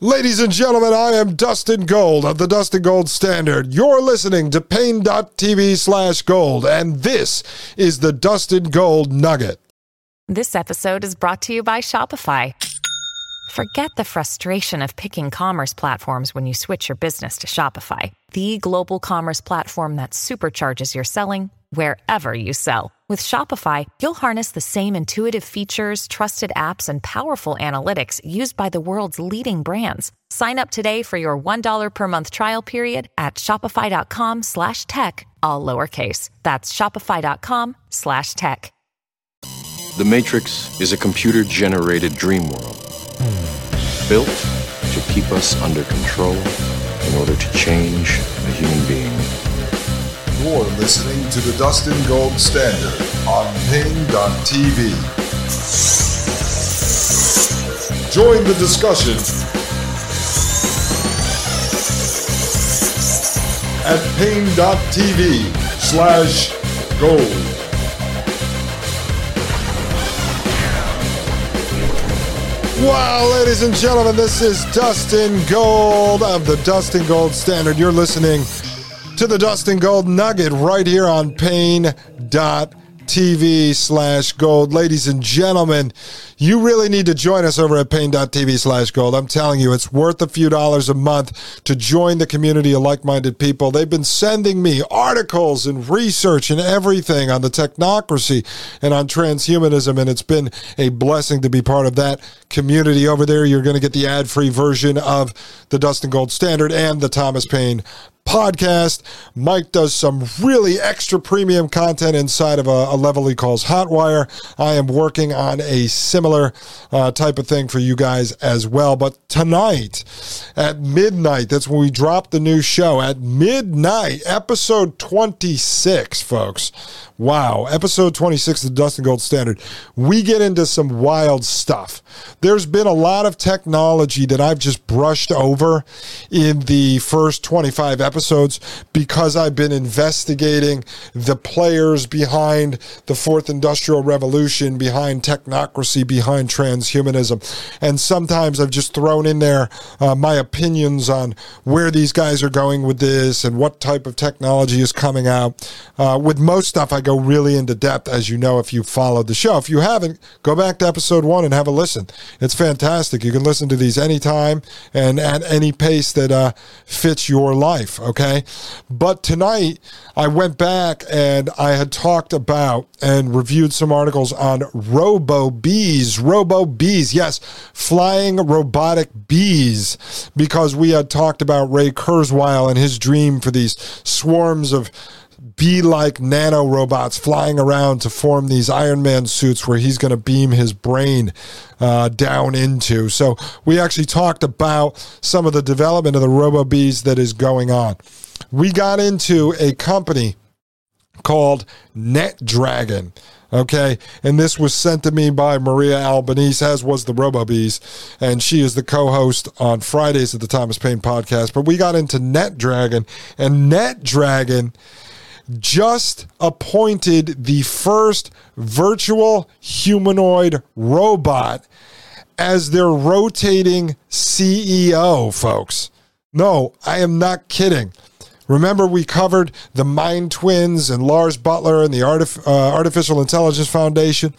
Ladies and gentlemen, I am Dustin Gold of the Dustin Gold Standard. You're listening to Paine.tv slash gold, and this is the Dustin Gold Nugget. This episode is brought to you by Shopify. Forget the frustration of picking commerce platforms when you switch your business to Shopify, the global commerce platform that supercharges your selling wherever you sell. With Shopify, you'll harness the same intuitive features, trusted apps, and powerful analytics used by the world's leading brands. Sign up today for your $1 per month trial period at shopify.com slash tech, all lowercase. That's shopify.com slash tech. The Matrix is a computer-generated dream world built to keep us under control in order to change a human being. You're listening to the Dustin Gold Standard on Paine.tv. Join the discussion at Paine.tv slash gold. Wow, ladies and gentlemen, this is Dustin Gold of the Dustin Gold Standard. You're listening to the Dustin Gold Nugget right here on Paine.tv TV slash gold. Ladies and gentlemen, you really need to join us over at Paine.tv slash gold. I'm telling you, it's worth a few dollars a month to join the community of like minded people. They've been sending me articles and research and everything on the technocracy and on transhumanism, and it's been a blessing to be part of that community over there. You're going to get the ad free version of the Dustin Gold Standard and the Thomas Paine podcast. Mike does some really extra premium content inside of a, a level he calls Hotwire. I am working on a similar uh, type of thing for you guys as well. But tonight at midnight, that's when we drop the new show at midnight, episode 26, folks. Wow, episode 26 of the Dustin Gold Standard. We get into some wild stuff. There's been a lot of technology that I've just brushed over in the first 25 episodes because I've been investigating the players behind the fourth industrial revolution, behind technocracy, behind transhumanism. And sometimes I've just thrown in there uh, my opinions on where these guys are going with this and what type of technology is coming out. Uh, with most stuff, I go really into depth, as you know, if you followed the show. If you haven't, go back to episode one and have a listen. It's fantastic. You can listen to these anytime and at any pace that uh, fits your life, okay? But tonight, I went back and I had talked about and reviewed some articles on robo bees. Robo bees, yes, flying robotic bees, because we had talked about Ray Kurzweil and his dream for these swarms of be like nano robots flying around to form these Iron Man suits where he's going to beam his brain uh, down into. So we actually talked about some of the development of the robo bees that is going on. We got into a company called Net Dragon. Okay. And this was sent to me by Maria Albanese, as was the RoboBees. And she is the co host on Fridays of the Thomas Paine podcast. But we got into NetDragon, and NetDragon just appointed the first virtual humanoid robot as their rotating CEO, folks. No, I am not kidding. Remember, we covered the Mind Twins and Lars Buttler and the Artif- uh, Artificial Intelligence Foundation.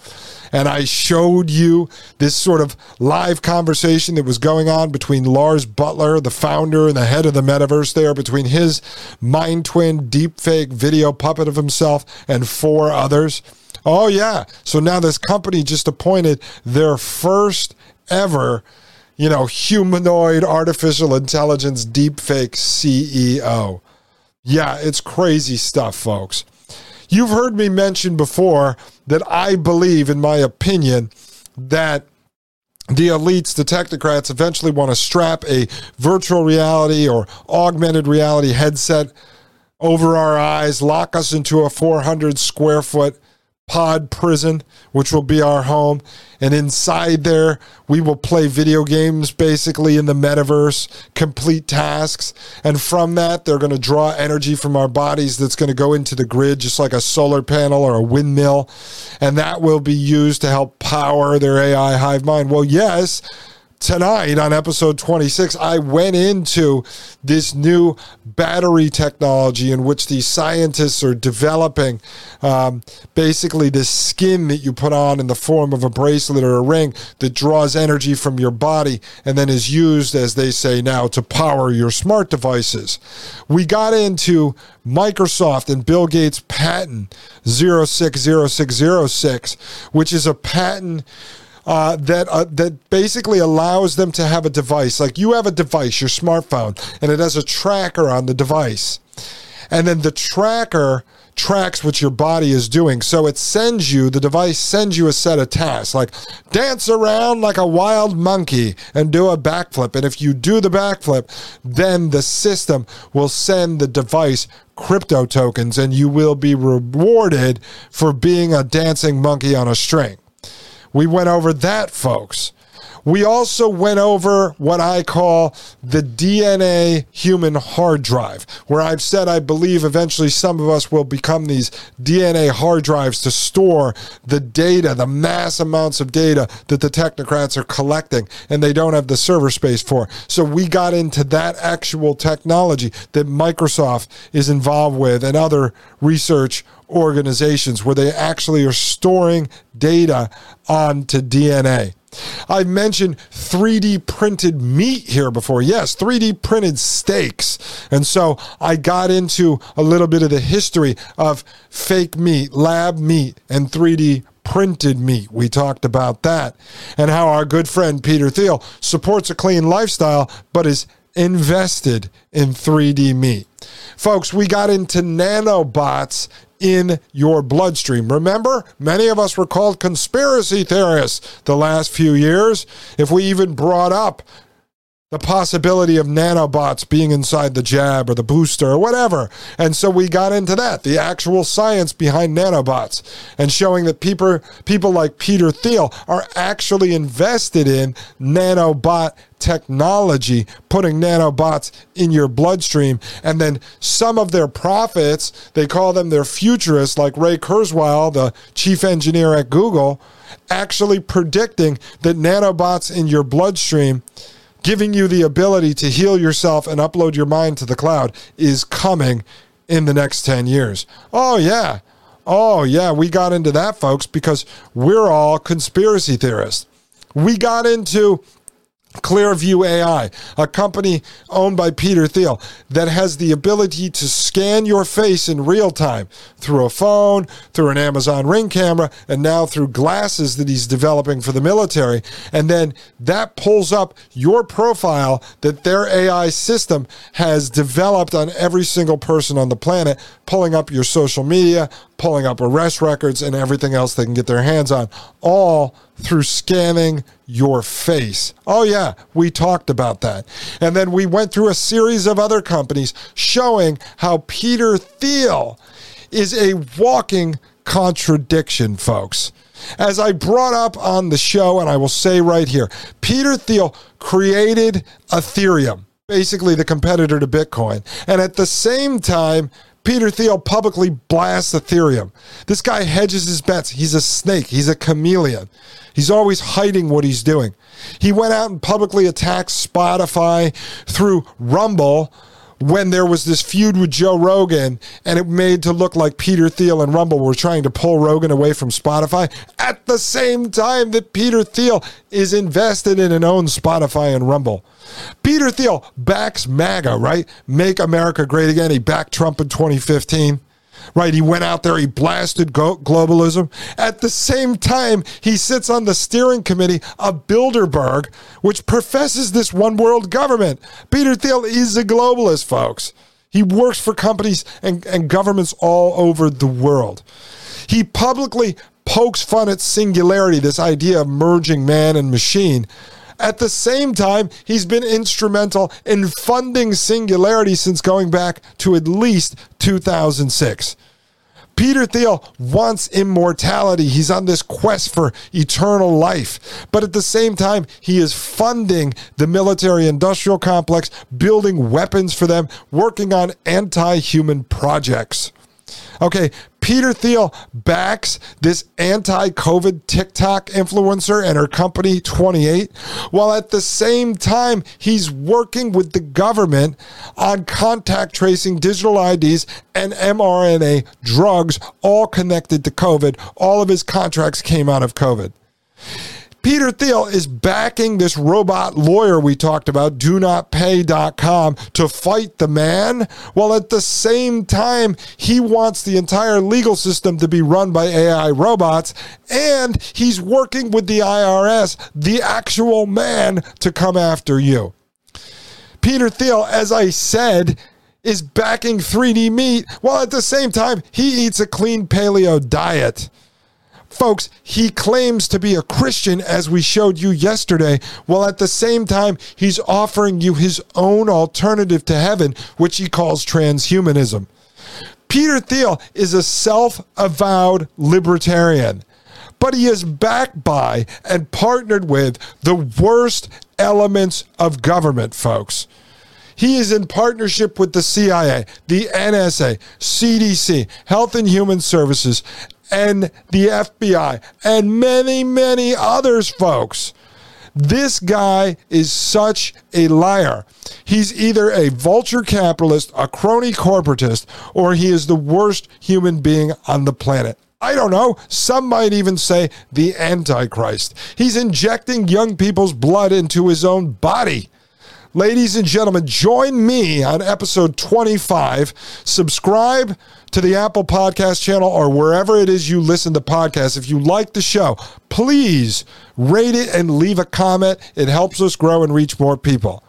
And I showed you this sort of live conversation that was going on between Lars Buttler, the founder and the head of the metaverse, there, between his Mind Twin deepfake video puppet of himself and four others. Oh, yeah. So now this company just appointed their first ever you know, humanoid artificial intelligence deepfake CEO. Yeah, it's crazy stuff, folks. You've heard me mention before that I believe, in my opinion, that the elites, the technocrats, eventually want to strap a virtual reality or augmented reality headset over our eyes, lock us into a 400 square foot pod prison, which will be our home. And inside there, we will play video games basically in the metaverse, complete tasks. And from that, they're going to draw energy from our bodies that's going to go into the grid, just like a solar panel or a windmill. And that will be used to help power their AI hive mind. Well, yes. Tonight on episode 26, I went into this new battery technology in which these scientists are developing um, basically the skin that you put on in the form of a bracelet or a ring that draws energy from your body and then is used, as they say now, to power your smart devices. We got into Microsoft and Bill Gates' patent 060606, which is a patent uh, that uh, that basically allows them to have a device. Like you have a device, your smartphone, and it has a tracker on the device, and then the tracker tracks what your body is doing. So it sends you, the device sends you a set of tasks like dance around like a wild monkey and do a backflip. And if you do the backflip, then the system will send the device crypto tokens and you will be rewarded for being a dancing monkey on a string. We went over that, folks. We also went over what I call the DNA human hard drive, where I've said I believe eventually some of us will become these DNA hard drives to store the data, the mass amounts of data that the technocrats are collecting and they don't have the server space for. So we got into that actual technology that Microsoft is involved with and other research organizations where they actually are storing data onto DNA. I've mentioned 3D printed meat here before. Yes, 3D printed steaks. And so I got into a little bit of the history of fake meat, lab meat, and 3D printed meat. We talked about that and how our good friend Peter Thiel supports a clean lifestyle, but is invested in 3D meat. Folks, we got into nanobots in your bloodstream. Remember, many of us were called conspiracy theorists the last few years. If we even brought up the possibility of nanobots being inside the jab or the booster or whatever. And so we got into that, the actual science behind nanobots, and showing that people, people like Peter Thiel are actually invested in nanobot technology, putting nanobots in your bloodstream. And then some of their prophets, they call them their futurists, like Ray Kurzweil, the chief engineer at Google, actually predicting that nanobots in your bloodstream giving you the ability to heal yourself and upload your mind to the cloud is coming in the next 10 years. Oh, yeah. Oh, yeah. We got into that, folks, because we're all conspiracy theorists. We got into Clearview AI, a company owned by Peter Thiel that has the ability to scan your face in real time through a phone, through an Amazon Ring camera, and now through glasses that he's developing for the military. And then that pulls up your profile that their AI system has developed on every single person on the planet, pulling up your social media, pulling up arrest records, and everything else they can get their hands on, all through scanning your face. Oh, yeah, we talked about that. And then we went through a series of other companies showing how Peter Thiel is a walking contradiction, folks. As I brought up on the show, and I will say right here, Peter Thiel created Ethereum, basically the competitor to Bitcoin. And at the same time, Peter Thiel publicly blasts Ethereum. This guy hedges his bets. He's a snake. He's a chameleon. He's always hiding what he's doing. He went out and publicly attacked Spotify through Rumble when there was this feud with Joe Rogan and it made to look like Peter Thiel and Rumble were trying to pull Rogan away from Spotify at the same time that Peter Thiel is invested in and owns Spotify and Rumble. Peter Thiel backs MAGA, right? Make America Great Again. He backed Trump in 2015 right? He went out there, he blasted globalism. At the same time, he sits on the steering committee of Bilderberg, which professes this one world government. Peter Thiel is a globalist, folks. He works for companies and, and governments all over the world. He publicly pokes fun at singularity, this idea of merging man and machine. At the same time, he's been instrumental in funding Singularity since going back to at least 2006. Peter Thiel wants immortality. He's on this quest for eternal life. But at the same time, he is funding the military industrial complex, building weapons for them, working on anti human projects. Okay, Peter Thiel backs this anti COVID TikTok influencer and her company 28, while at the same time, he's working with the government on contact tracing digital IDs and mRNA drugs, all connected to COVID. All of his contracts came out of COVID. Peter Thiel is backing this robot lawyer we talked about, do not pay.com, to fight the man, while at the same time, he wants the entire legal system to be run by AI robots, and he's working with the IRS, the actual man, to come after you. Peter Thiel, as I said, is backing 3D meat, while at the same time, he eats a clean paleo diet. Folks, he claims to be a Christian, as we showed you yesterday, while at the same time, he's offering you his own alternative to heaven, which he calls transhumanism. Peter Thiel is a self avowed libertarian, but he is backed by and partnered with the worst elements of government, folks. He is in partnership with the CIA, the NSA, CDC, Health and Human Services, and the FBI, and many, many others, folks. This guy is such a liar. He's either a vulture capitalist, a crony corporatist, or he is the worst human being on the planet. I don't know. Some might even say the Antichrist. He's injecting young people's blood into his own body. Ladies and gentlemen, join me on episode 25. Subscribe to the Apple Podcast channel or wherever it is you listen to podcasts. If you like the show, please rate it and leave a comment. It helps us grow and reach more people.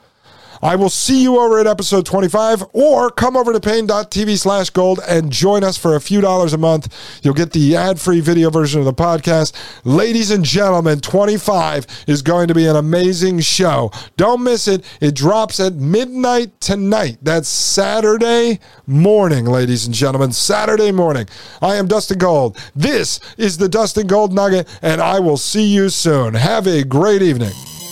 I will see you over at episode 25 or come over to paine.tv slash gold and join us for a few dollars a month. You'll get the ad free video version of the podcast. Ladies and gentlemen, 25 is going to be an amazing show. Don't miss it. It drops at midnight tonight. That's Saturday morning, ladies and gentlemen. Saturday morning. I am Dustin Gold. This is the Dustin Gold Nugget, and I will see you soon. Have a great evening.